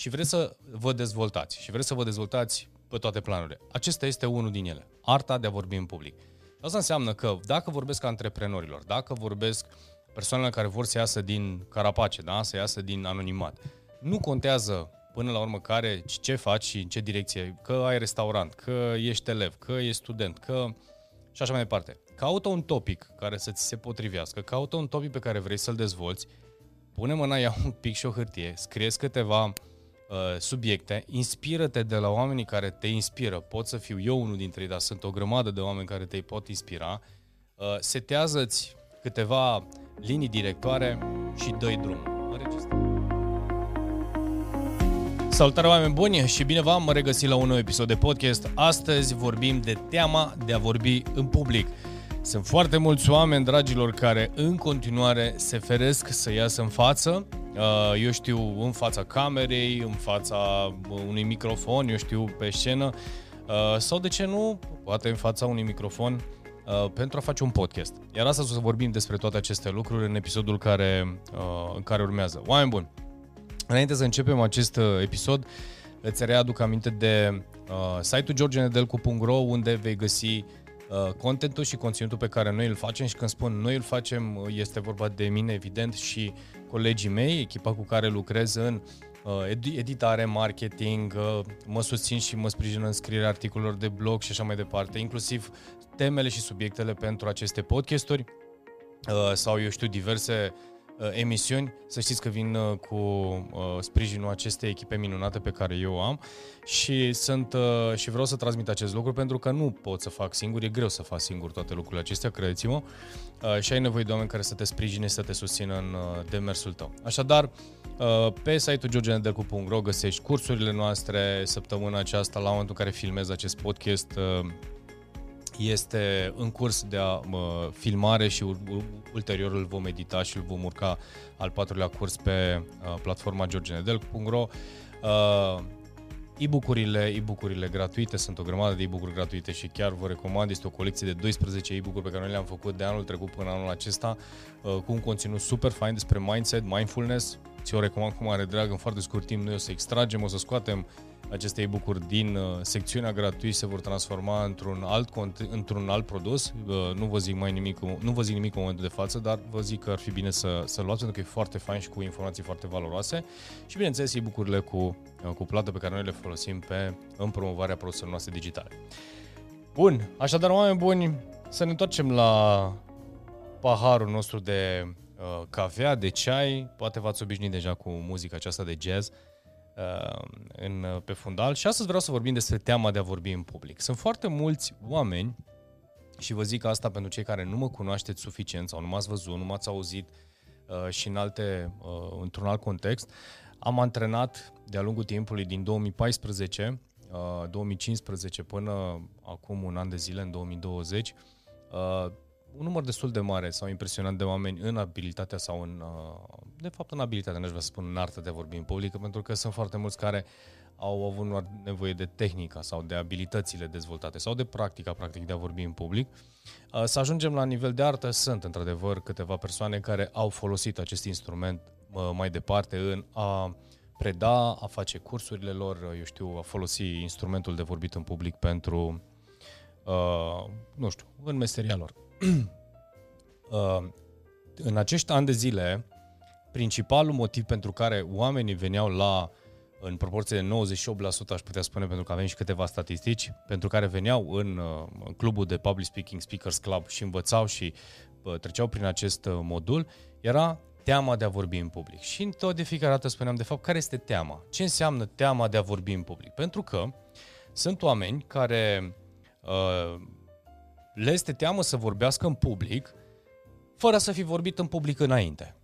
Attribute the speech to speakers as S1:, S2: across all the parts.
S1: și vreți să vă dezvoltați și vreți să vă dezvoltați pe toate planurile. Acesta este unul din ele, arta de a vorbi în public. Asta înseamnă că dacă vorbesc antreprenorilor, dacă vorbesc persoanele care vor să iasă din carapace, da? să iasă din anonimat, nu contează până la urmă care, ce faci și în ce direcție, că ai restaurant, că ești elev, că ești student, că și așa mai departe. Caută un topic care să ți se potrivească, caută un topic pe care vrei să-l dezvolți, pune mâna, ia un pic și o hârtie, scrieți câteva uh, subiecte, inspiră-te de la oamenii care te inspiră. Pot să fiu eu unul dintre ei, dar sunt o grămadă de oameni care te pot inspira. Uh, setează-ți câteva linii directoare și dă-i drum. Salutare oameni buni și bine v-am regăsit la un nou episod de podcast. Astăzi vorbim de teama de a vorbi în public. Sunt foarte mulți oameni, dragilor, care în continuare se feresc să iasă în față, uh, eu știu, în fața camerei, în fața unui microfon, eu știu, pe scenă, uh, sau de ce nu, poate în fața unui microfon, uh, pentru a face un podcast. Iar astăzi o să vorbim despre toate aceste lucruri în episodul care, în care urmează. Oameni buni, Înainte să începem acest uh, episod, îți readuc aminte de uh, site-ul georgenedelcu.ro unde vei găsi uh, contentul și conținutul pe care noi îl facem și când spun noi îl facem, uh, este vorba de mine, evident, și colegii mei, echipa cu care lucrez în uh, editare, marketing, uh, mă susțin și mă sprijin în scrierea articolelor de blog și așa mai departe, inclusiv temele și subiectele pentru aceste podcasturi. Uh, sau, eu știu, diverse uh, Uh, emisiuni, să știți că vin uh, cu uh, sprijinul acestei echipe minunate pe care eu am. Și sunt și vreau să transmit acest lucru pentru că nu pot să fac singur, e greu să fac singur toate lucrurile acestea, credeți-mă, și ai nevoie de oameni care să te sprijine, să te susțină în demersul tău. Așadar, pe site-ul georgenedelcu.ro găsești cursurile noastre săptămâna aceasta, la momentul în care filmez acest podcast, este în curs de a, uh, filmare și ulterior îl vom edita și îl vom urca al patrulea curs pe uh, platforma georgenedel.ro. Uh, E-book-urile, e-book-urile gratuite, sunt o grămadă de e-book-uri gratuite și chiar vă recomand, este o colecție de 12 e-book-uri pe care noi le-am făcut de anul trecut până anul acesta, uh, cu un conținut super fain despre mindset, mindfulness, ți-o recomand cu mare drag, în foarte scurt timp noi o să extragem, o să scoatem aceste e-book-uri din uh, secțiunea gratuită se vor transforma într-un alt, într-un alt produs. Uh, nu vă zic mai nimic, nu vă zic nimic în momentul de față, dar vă zic că ar fi bine să, să luați pentru că e foarte fain și cu informații foarte valoroase. Și bineînțeles e-book-urile cu, uh, cu plată pe care noi le folosim pe, în promovarea produselor noastre digitale. Bun, așadar oameni buni, să ne întoarcem la paharul nostru de uh, cafea, de ceai, poate v-ați obișnuit deja cu muzica aceasta de jazz. Uh, Uh, în, uh, pe fundal și astăzi vreau să vorbim despre teama de a vorbi în public. Sunt foarte mulți oameni și vă zic asta pentru cei care nu mă cunoașteți suficient sau nu m-ați văzut, nu m-ați auzit uh, și în alte, uh, într-un alt context. Am antrenat de-a lungul timpului din 2014, uh, 2015 până acum un an de zile, în 2020, uh, un număr destul de mare sau impresionant de oameni în abilitatea sau în, uh, de fapt în abilitatea, nu aș vrea să spun în artă de a vorbi în publică, pentru că sunt foarte mulți care au avut nevoie de tehnica sau de abilitățile dezvoltate sau de practica, practic, de a vorbi în public. Uh, să ajungem la nivel de artă, sunt într-adevăr câteva persoane care au folosit acest instrument uh, mai departe în a preda, a face cursurile lor, eu știu, a folosi instrumentul de vorbit în public pentru, uh, nu știu, în meseria lor. Uh, în acești ani de zile, principalul motiv pentru care oamenii veneau la, în proporție de 98%, aș putea spune, pentru că avem și câteva statistici, pentru care veneau în, uh, în clubul de Public Speaking Speakers Club și învățau și uh, treceau prin acest modul, era teama de a vorbi în public. Și tot de fiecare dată spuneam, de fapt, care este teama? Ce înseamnă teama de a vorbi în public? Pentru că sunt oameni care uh, le este teamă să vorbească în public fără să fi vorbit în public înainte.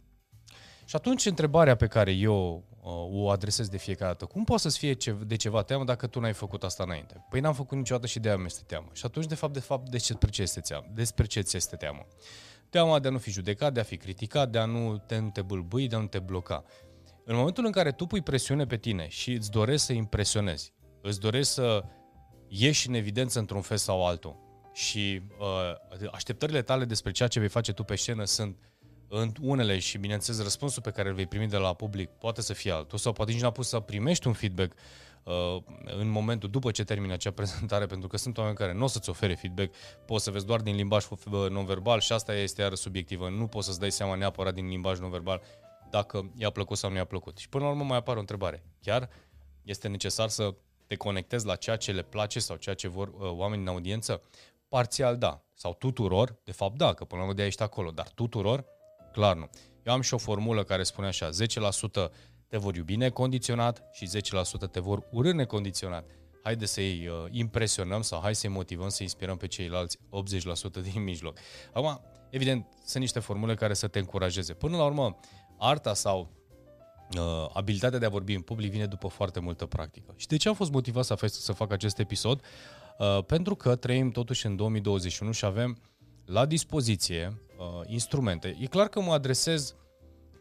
S1: Și atunci întrebarea pe care eu uh, o adresez de fiecare dată, cum poți să-ți fie de ceva teamă dacă tu n-ai făcut asta înainte? Păi n-am făcut niciodată și de aia mi este teamă. Și atunci, de fapt, de fapt, despre ce este teamă? Despre ce ți este teamă? Teama de a nu fi judecat, de a fi criticat, de a nu te, nu te bâlbâi, de a nu te bloca. În momentul în care tu pui presiune pe tine și îți dorești să impresionezi, îți dorești să ieși în evidență într-un fel sau altul, și uh, așteptările tale despre ceea ce vei face tu pe scenă sunt în unele și, bineînțeles, răspunsul pe care îl vei primi de la public poate să fie altul sau poate nici n-a pus să primești un feedback uh, în momentul după ce termine acea prezentare, pentru că sunt oameni care nu o să-ți ofere feedback, poți să vezi doar din limbaj non-verbal și asta este iară subiectivă. Nu poți să-ți dai seama neapărat din limbaj non-verbal dacă i-a plăcut sau nu i-a plăcut. Și până la urmă mai apare o întrebare. Chiar este necesar să te conectezi la ceea ce le place sau ceea ce vor uh, oamenii în audiență? Parțial da. Sau tuturor, de fapt da, că până la urmă de ești acolo, dar tuturor, clar nu. Eu am și o formulă care spune așa, 10% te vor iubi necondiționat și 10% te vor urâ necondiționat. Haide să-i uh, impresionăm sau hai să-i motivăm să inspirăm pe ceilalți 80% din mijloc. Acum, evident, sunt niște formule care să te încurajeze. Până la urmă, arta sau uh, abilitatea de a vorbi în public vine după foarte multă practică. Și de ce am fost motivat să, fac, să fac acest episod? Uh, pentru că trăim totuși în 2021 și avem la dispoziție uh, instrumente. E clar că mă adresez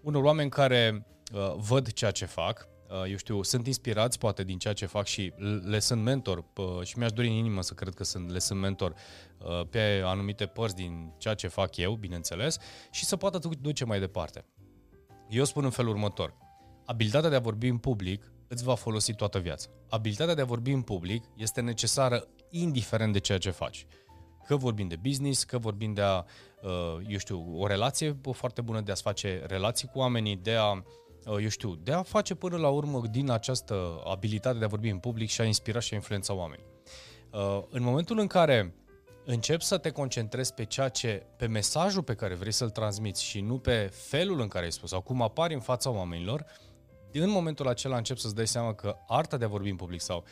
S1: unor oameni care uh, văd ceea ce fac, uh, eu știu, sunt inspirați poate din ceea ce fac și le sunt mentor uh, și mi-aș dori în inimă să cred că sunt, le sunt mentor uh, pe anumite părți din ceea ce fac eu, bineînțeles, și să poată duce mai departe. Eu spun în felul următor. Abilitatea de a vorbi în public îți va folosi toată viața. Abilitatea de a vorbi în public este necesară indiferent de ceea ce faci. Că vorbim de business, că vorbim de a, uh, eu știu, o relație foarte bună, de a-ți face relații cu oamenii, de a, uh, eu știu, de a face până la urmă din această abilitate de a vorbi în public și a inspira și a influența oamenii. Uh, în momentul în care încep să te concentrezi pe ceea ce, pe mesajul pe care vrei să-l transmiți și nu pe felul în care ai spus sau cum apari în fața oamenilor, în momentul acela încep să-ți dai seama că arta de a vorbi în public sau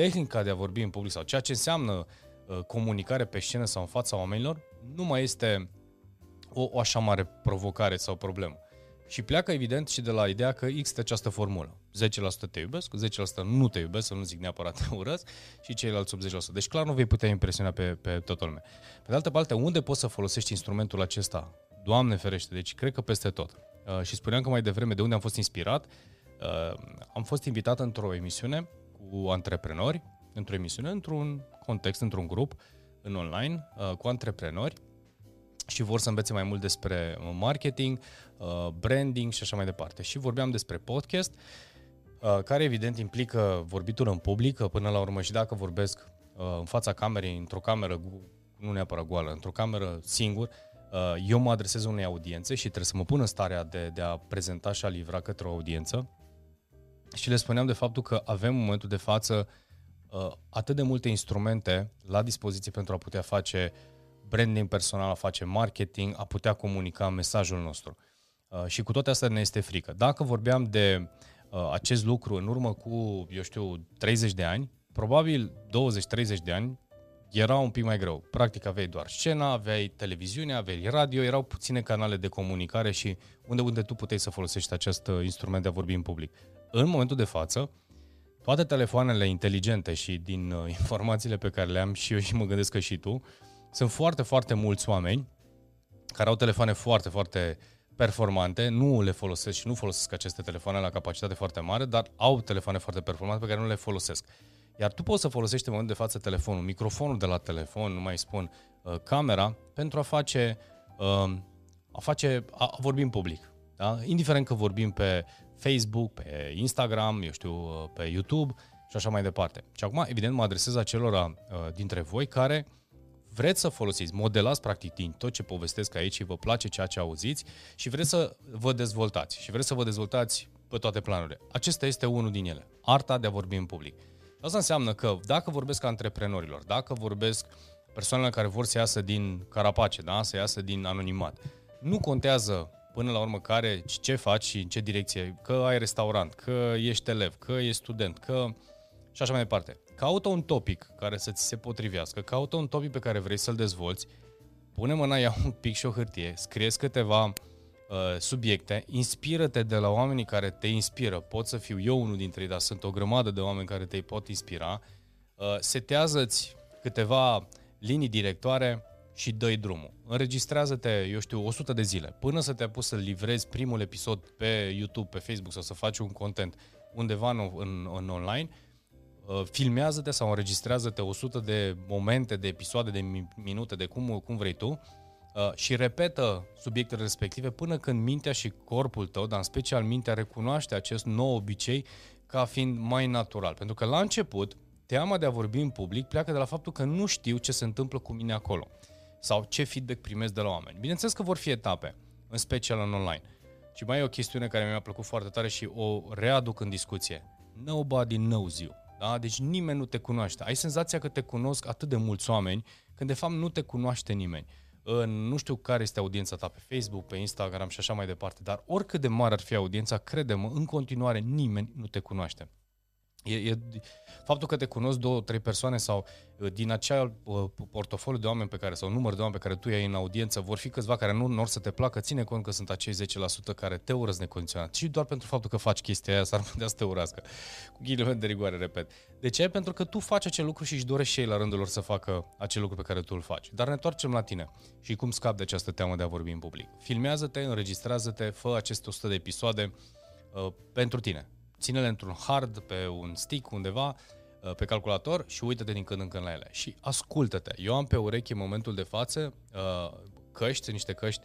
S1: tehnica de a vorbi în public sau ceea ce înseamnă uh, comunicare pe scenă sau în fața oamenilor nu mai este o, o așa mare provocare sau problemă. Și pleacă evident și de la ideea că există această formulă. 10% te iubesc, 10% nu te iubesc, să nu zic neapărat te urăsc și ceilalți 80%. Deci clar nu vei putea impresiona pe, pe toată lumea. Pe de altă parte, unde poți să folosești instrumentul acesta? Doamne ferește, deci cred că peste tot. Uh, și spuneam că mai devreme de unde am fost inspirat, uh, am fost invitat într-o emisiune cu antreprenori, într-o emisiune, într-un context, într-un grup, în online, uh, cu antreprenori și vor să învețe mai mult despre marketing, uh, branding și așa mai departe. Și vorbeam despre podcast, uh, care evident implică vorbitul în public, până la urmă și dacă vorbesc în fața camerei, într-o cameră, nu neapărat goală, într-o cameră singur, eu mă adresez unei audiențe și trebuie să mă pun în starea de, de a prezenta și a livra către o audiență și le spuneam de faptul că avem în momentul de față uh, atât de multe instrumente la dispoziție pentru a putea face branding personal, a face marketing, a putea comunica mesajul nostru. Uh, și cu toate astea ne este frică. Dacă vorbeam de uh, acest lucru în urmă cu, eu știu, 30 de ani, probabil 20-30 de ani era un pic mai greu. Practic aveai doar scena, aveai televiziune, aveai radio, erau puține canale de comunicare și unde, unde tu puteai să folosești acest instrument de a vorbi în public în momentul de față, toate telefoanele inteligente și din uh, informațiile pe care le am și eu și mă gândesc că și tu, sunt foarte, foarte mulți oameni care au telefoane foarte, foarte performante, nu le folosesc și nu folosesc aceste telefoane la capacitate foarte mare, dar au telefoane foarte performante pe care nu le folosesc. Iar tu poți să folosești în momentul de față telefonul, microfonul de la telefon, nu mai spun, uh, camera, pentru a face, uh, a face, a vorbi în public. Da? Indiferent că vorbim pe Facebook, pe Instagram, eu știu, pe YouTube și așa mai departe. Și acum, evident, mă adresez acelora uh, dintre voi care vreți să folosiți, modelați practic din tot ce povestesc aici și vă place ceea ce auziți și vreți să vă dezvoltați și vreți să vă dezvoltați pe toate planurile. Acesta este unul din ele, arta de a vorbi în public. Asta înseamnă că dacă vorbesc antreprenorilor, dacă vorbesc persoanele care vor să iasă din carapace, da? să iasă din anonimat, nu contează până la urmă care, ce faci și în ce direcție, că ai restaurant, că ești elev, că ești student, că și așa mai departe. Caută un topic care să ți se potrivească, caută un topic pe care vrei să-l dezvolți, pune mâna, ia un pic și o hârtie, scrie câteva uh, subiecte, inspiră-te de la oamenii care te inspiră. Pot să fiu eu unul dintre ei, dar sunt o grămadă de oameni care te pot inspira. Uh, setează-ți câteva linii directoare, și dă drumul. Înregistrează-te, eu știu, 100 de zile, până să te apuci să livrezi primul episod pe YouTube, pe Facebook sau să faci un content undeva în, în, în online, uh, filmează-te sau înregistrează-te 100 de momente, de episoade, de minute, de cum, cum vrei tu, uh, uh, și repetă subiectele respective până când mintea și corpul tău, dar în special mintea, recunoaște acest nou obicei ca fiind mai natural. Pentru că la început, teama de a vorbi în public pleacă de la faptul că nu știu ce se întâmplă cu mine acolo sau ce feedback primesc de la oameni. Bineînțeles că vor fi etape, în special în online. Și mai e o chestiune care mi-a plăcut foarte tare și o readuc în discuție. Nobody knows you. Da? Deci nimeni nu te cunoaște. Ai senzația că te cunosc atât de mulți oameni, când de fapt nu te cunoaște nimeni. Nu știu care este audiența ta pe Facebook, pe Instagram și așa mai departe, dar oricât de mare ar fi audiența, crede-mă, în continuare nimeni nu te cunoaște. E, e, faptul că te cunosc două, trei persoane sau uh, din acel uh, portofoliu de oameni pe care, sau număr de oameni pe care tu ai în audiență, vor fi câțiva care nu, nu or să te placă, ține cont că sunt acei 10% care te urăsc necondiționat. Și doar pentru faptul că faci chestia aia s-ar putea să te urască. Cu ghilimele de rigoare, repet. De ce? Pentru că tu faci acel lucru și își dorești și ei la rândul lor să facă acel lucru pe care tu îl faci. Dar ne întoarcem la tine și cum scap de această teamă de a vorbi în public. Filmează-te, înregistrează-te, fă aceste 100 de episoade uh, pentru tine ține-le într-un hard, pe un stick undeva, uh, pe calculator și uită-te din când în când la ele. Și ascultă-te. Eu am pe ureche în momentul de față uh, căști, niște căști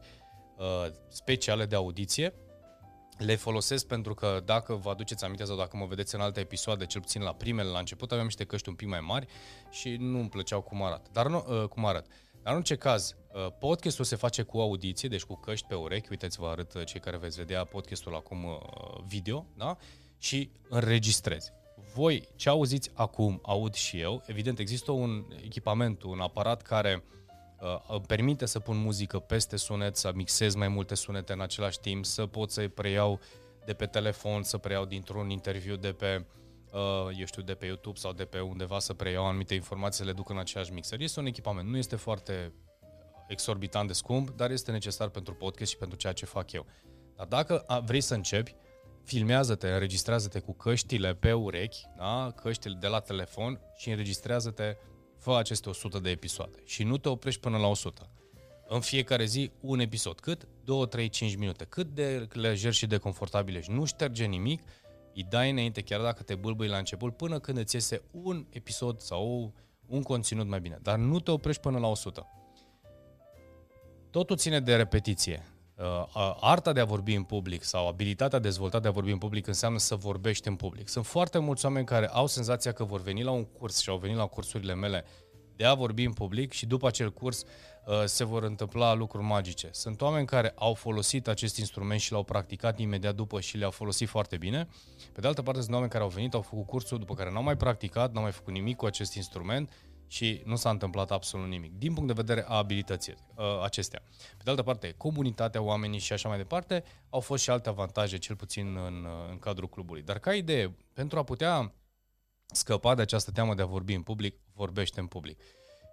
S1: uh, speciale de audiție. Le folosesc pentru că dacă vă aduceți aminte sau dacă mă vedeți în alte episoade, cel puțin la primele, la început, aveam niște căști un pic mai mari și nu îmi plăceau cum arată. Dar nu, cum arăt. Dar în orice caz, podcastul se face cu audiție, deci cu căști pe urechi. Uitați, vă arăt cei care veți vedea podcastul acum video, da? Și înregistrezi. Voi ce auziți acum, aud și eu. Evident, există un echipament, un aparat care uh, îmi permite să pun muzică peste sunet, să mixez mai multe sunete în același timp, să pot să preiau de pe telefon, să preiau dintr-un interviu de pe, uh, eu știu, de pe YouTube sau de pe undeva să preiau anumite informații, să le duc în același mixer. Este un echipament, nu este foarte exorbitant de scump, dar este necesar pentru podcast și pentru ceea ce fac eu. Dar dacă vrei să începi, filmează-te, înregistrează-te cu căștile pe urechi, da? căștile de la telefon și înregistrează-te, fă aceste 100 de episoade și nu te oprești până la 100. În fiecare zi un episod. Cât? 2, 3, 5 minute. Cât de lejer și de confortabil ești. Nu șterge nimic, îi dai înainte chiar dacă te bâlbâi la început până când îți iese un episod sau un conținut mai bine. Dar nu te oprești până la 100. Totul ține de repetiție. Uh, arta de a vorbi în public sau abilitatea dezvoltată de a vorbi în public înseamnă să vorbești în public. Sunt foarte mulți oameni care au senzația că vor veni la un curs și au venit la cursurile mele de a vorbi în public și după acel curs uh, se vor întâmpla lucruri magice. Sunt oameni care au folosit acest instrument și l-au practicat imediat după și le-au folosit foarte bine. Pe de altă parte, sunt oameni care au venit, au făcut cursul, după care n-au mai practicat, n-au mai făcut nimic cu acest instrument și nu s-a întâmplat absolut nimic, din punct de vedere a abilității uh, acestea. Pe de altă parte, comunitatea, oamenii și așa mai departe, au fost și alte avantaje, cel puțin în, uh, în cadrul clubului. Dar ca idee, pentru a putea scăpa de această teamă de a vorbi în public, vorbește în public.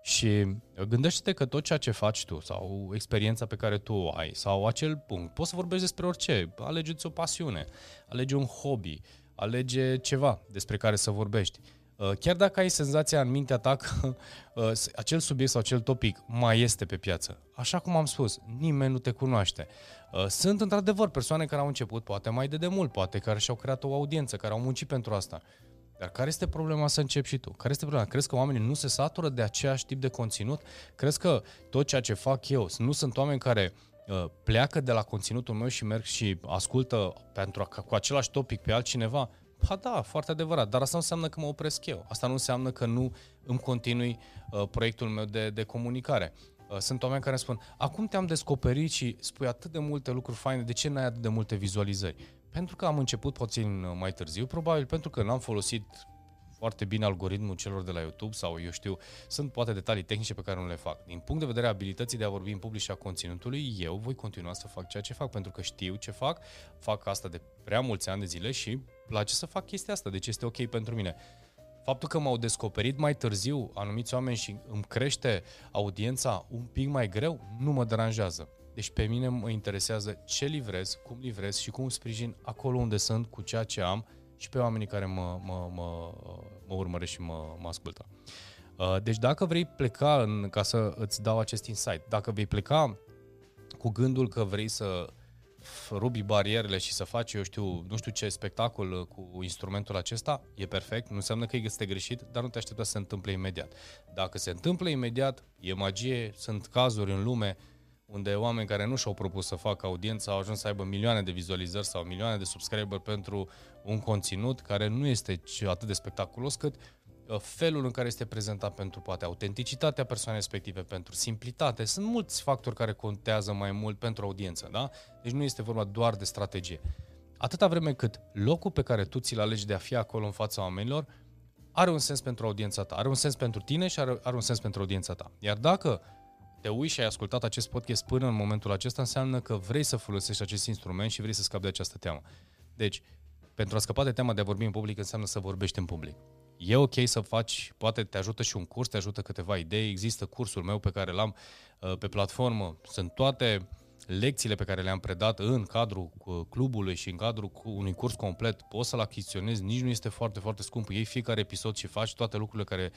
S1: Și gândește-te că tot ceea ce faci tu sau experiența pe care tu o ai sau acel punct, poți să vorbești despre orice, alege-ți o pasiune, alege un hobby, alege ceva despre care să vorbești. Uh, chiar dacă ai senzația în mintea ta că uh, acel subiect sau acel topic mai este pe piață, așa cum am spus, nimeni nu te cunoaște. Uh, sunt într-adevăr persoane care au început poate mai de demult, poate care și-au creat o audiență, care au muncit pentru asta. Dar care este problema să începi și tu? Care este problema? Crezi că oamenii nu se satură de aceeași tip de conținut? Crezi că tot ceea ce fac eu, nu sunt oameni care pleacă de la conținutul meu și merg și ascultă pentru a, cu același topic pe altcineva? Ha da, foarte adevărat, dar asta nu înseamnă că mă opresc eu. Asta nu înseamnă că nu îmi continui uh, proiectul meu de, de comunicare. Uh, sunt oameni care spun, acum te-am descoperit și spui atât de multe lucruri faine, de ce n-ai atât de multe vizualizări? Pentru că am început puțin uh, mai târziu, probabil pentru că n-am folosit foarte bine algoritmul celor de la YouTube sau eu știu, sunt poate detalii tehnice pe care nu le fac. Din punct de vedere a abilității de a vorbi în public și a conținutului, eu voi continua să fac ceea ce fac pentru că știu ce fac, fac asta de prea mulți ani de zile și place să fac chestia asta, deci este ok pentru mine. Faptul că m-au descoperit mai târziu anumiți oameni și îmi crește audiența un pic mai greu, nu mă deranjează. Deci pe mine mă interesează ce livrez, cum livrez și cum sprijin acolo unde sunt, cu ceea ce am și pe oamenii care mă, mă, mă, mă urmăresc și mă, mă ascultă. Uh, deci dacă vrei pleca, în, ca să îți dau acest insight, dacă vei pleca cu gândul că vrei să rubi barierele și să faci, eu știu, nu știu ce spectacol uh, cu instrumentul acesta, e perfect, nu înseamnă că este greșit, dar nu te aștepta să se întâmple imediat. Dacă se întâmplă imediat, e magie, sunt cazuri în lume unde oameni care nu și-au propus să facă audiență au ajuns să aibă milioane de vizualizări sau milioane de subscriber pentru un conținut care nu este atât de spectaculos cât uh, felul în care este prezentat pentru poate autenticitatea persoanei respective, pentru simplitate. Sunt mulți factori care contează mai mult pentru audiență, da? Deci nu este vorba doar de strategie. Atâta vreme cât locul pe care tu ți-l alegi de a fi acolo în fața oamenilor are un sens pentru audiența ta, are un sens pentru tine și are, are un sens pentru audiența ta. Iar dacă te uiți și ai ascultat acest podcast până în momentul acesta, înseamnă că vrei să folosești acest instrument și vrei să scapi de această teamă. Deci, pentru a scăpa de teama de a vorbi în public, înseamnă să vorbești în public. E ok să faci, poate te ajută și un curs, te ajută câteva idei. Există cursul meu pe care l-am uh, pe platformă. Sunt toate lecțiile pe care le-am predat în cadrul uh, clubului și în cadrul unui curs complet. Poți să-l achiziționezi, nici nu este foarte, foarte scump. Iei fiecare episod și faci toate lucrurile care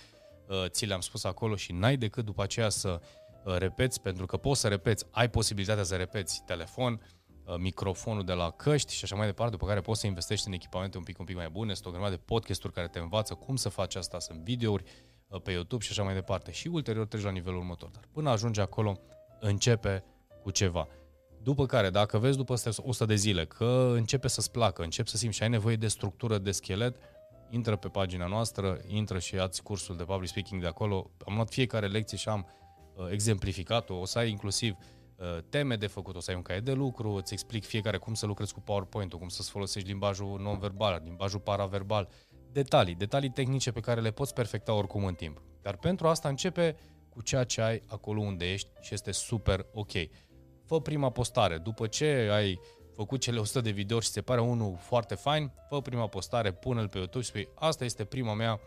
S1: uh, ți le-am spus acolo și n-ai decât după aceea să Uh, repeți, pentru că poți să repeți, ai posibilitatea să repeți telefon, uh, microfonul de la căști și așa mai departe, după care poți să investești în echipamente un pic, un pic mai bune, sunt o grămadă de podcasturi care te învață cum să faci asta, sunt videouri uh, pe YouTube și așa mai departe. Și ulterior treci la nivelul următor. Dar până ajungi acolo, începe cu ceva. După care, dacă vezi după 100 de zile că începe să-ți placă, începi să simți și ai nevoie de structură, de schelet, intră pe pagina noastră, intră și ia cursul de public speaking de acolo. Am luat fiecare lecție și am Uh, exemplificat-o, o să ai inclusiv uh, teme de făcut, o să ai un caiet de lucru, îți explic fiecare cum să lucrezi cu PowerPoint-ul, cum să-ți folosești limbajul non-verbal, limbajul paraverbal, detalii, detalii tehnice pe care le poți perfecta oricum în timp. Dar pentru asta începe cu ceea ce ai acolo unde ești și este super ok. Fă prima postare, după ce ai făcut cele 100 de videouri și se pare unul foarte fain, fă prima postare, pune-l pe YouTube și spui asta este prima mea,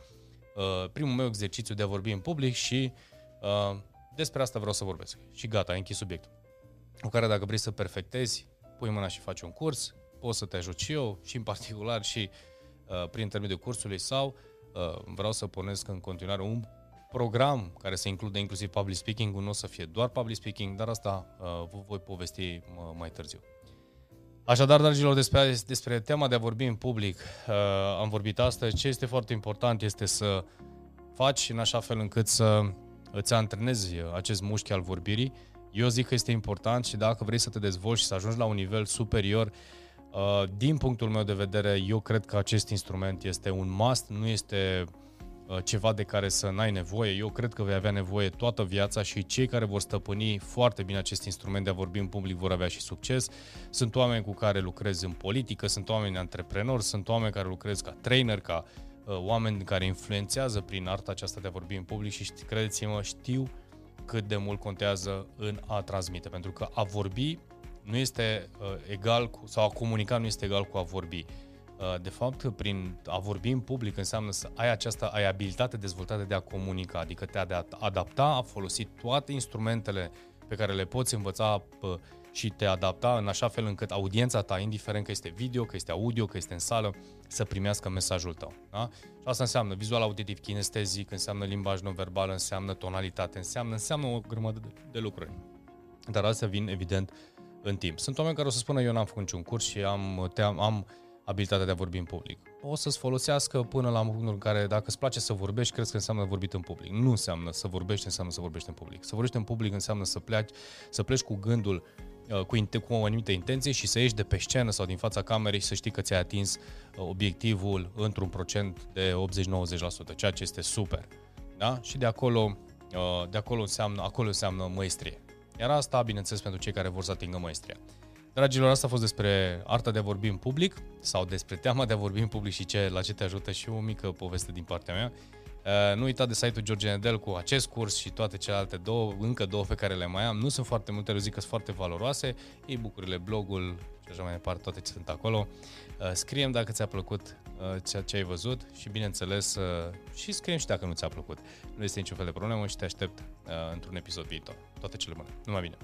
S1: uh, primul meu exercițiu de a vorbi în public și uh, despre asta vreau să vorbesc. Și gata, ai închis subiectul. Cu care dacă vrei să perfectezi, pui mâna și faci un curs, poți să te ajut și eu, și în particular și uh, prin intermediul cursului sau uh, vreau să pornesc în continuare un program care să include inclusiv public speaking, nu o să fie doar public speaking, dar asta uh, vă voi povesti uh, mai târziu. Așadar, dragilor, despre, despre tema de a vorbi în public uh, am vorbit astăzi. Ce este foarte important este să faci în așa fel încât să îți antrenezi acest mușchi al vorbirii. Eu zic că este important și dacă vrei să te dezvolți și să ajungi la un nivel superior, uh, din punctul meu de vedere, eu cred că acest instrument este un must, nu este uh, ceva de care să n-ai nevoie. Eu cred că vei avea nevoie toată viața și cei care vor stăpâni foarte bine acest instrument de a vorbi în public vor avea și succes. Sunt oameni cu care lucrez în politică, sunt oameni antreprenori, sunt oameni care lucrez ca trainer, ca Uh, oameni care influențează prin arta aceasta de a vorbi în public și credeți-mă, știu cât de mult contează în a transmite, pentru că a vorbi nu este uh, egal cu, sau a comunica nu este egal cu a vorbi. Uh, de fapt, prin a vorbi în public înseamnă să ai această ai abilitate dezvoltată de a comunica, adică te a adapta, a folosi toate instrumentele pe care le poți învăța și te adapta în așa fel încât audiența ta, indiferent că este video, că este audio, că este în sală, să primească mesajul tău. Da? Și asta înseamnă vizual, auditiv, kinestezic, înseamnă limbaj non-verbal, înseamnă tonalitate, înseamnă, înseamnă o grămadă de, de lucruri. Dar astea vin, evident, în timp. Sunt oameni care o să spună, eu n-am făcut niciun curs și am, te, am, am abilitatea de a vorbi în public. O să-ți folosească până la punctul în care, dacă îți place să vorbești, crezi că înseamnă vorbit în public. Nu înseamnă să vorbești, înseamnă să vorbești în public. Să vorbești în public înseamnă să pleci, să pleci cu gândul Uh, cu, cu o anumită intenție și să ieși de pe scenă sau din fața camerei și să știi că ți-ai atins uh, obiectivul într-un procent de 80-90%, ceea ce este super. Da? Și de acolo, uh, de acolo înseamnă, acolo înseamnă măestrie. Iar asta, bineînțeles, pentru cei care vor să atingă măestria. Dragilor, asta a fost despre arta de a vorbi în public sau despre teama de a vorbi în public și ce, la ce te ajută și o mică poveste din partea mea. Uh, nu uita de site-ul George Nedel cu acest curs și toate celelalte două, încă două pe care le mai am. Nu sunt foarte multe, eu zic că sunt foarte valoroase. E-book-urile, blogul și așa mai departe, toate ce sunt acolo. Uh, scriem dacă ți-a plăcut uh, ceea ce ai văzut și bineînțeles și scriem și dacă nu ți-a plăcut. Nu este niciun fel de problemă și te aștept într-un episod viitor. Toate cele bune. Numai bine!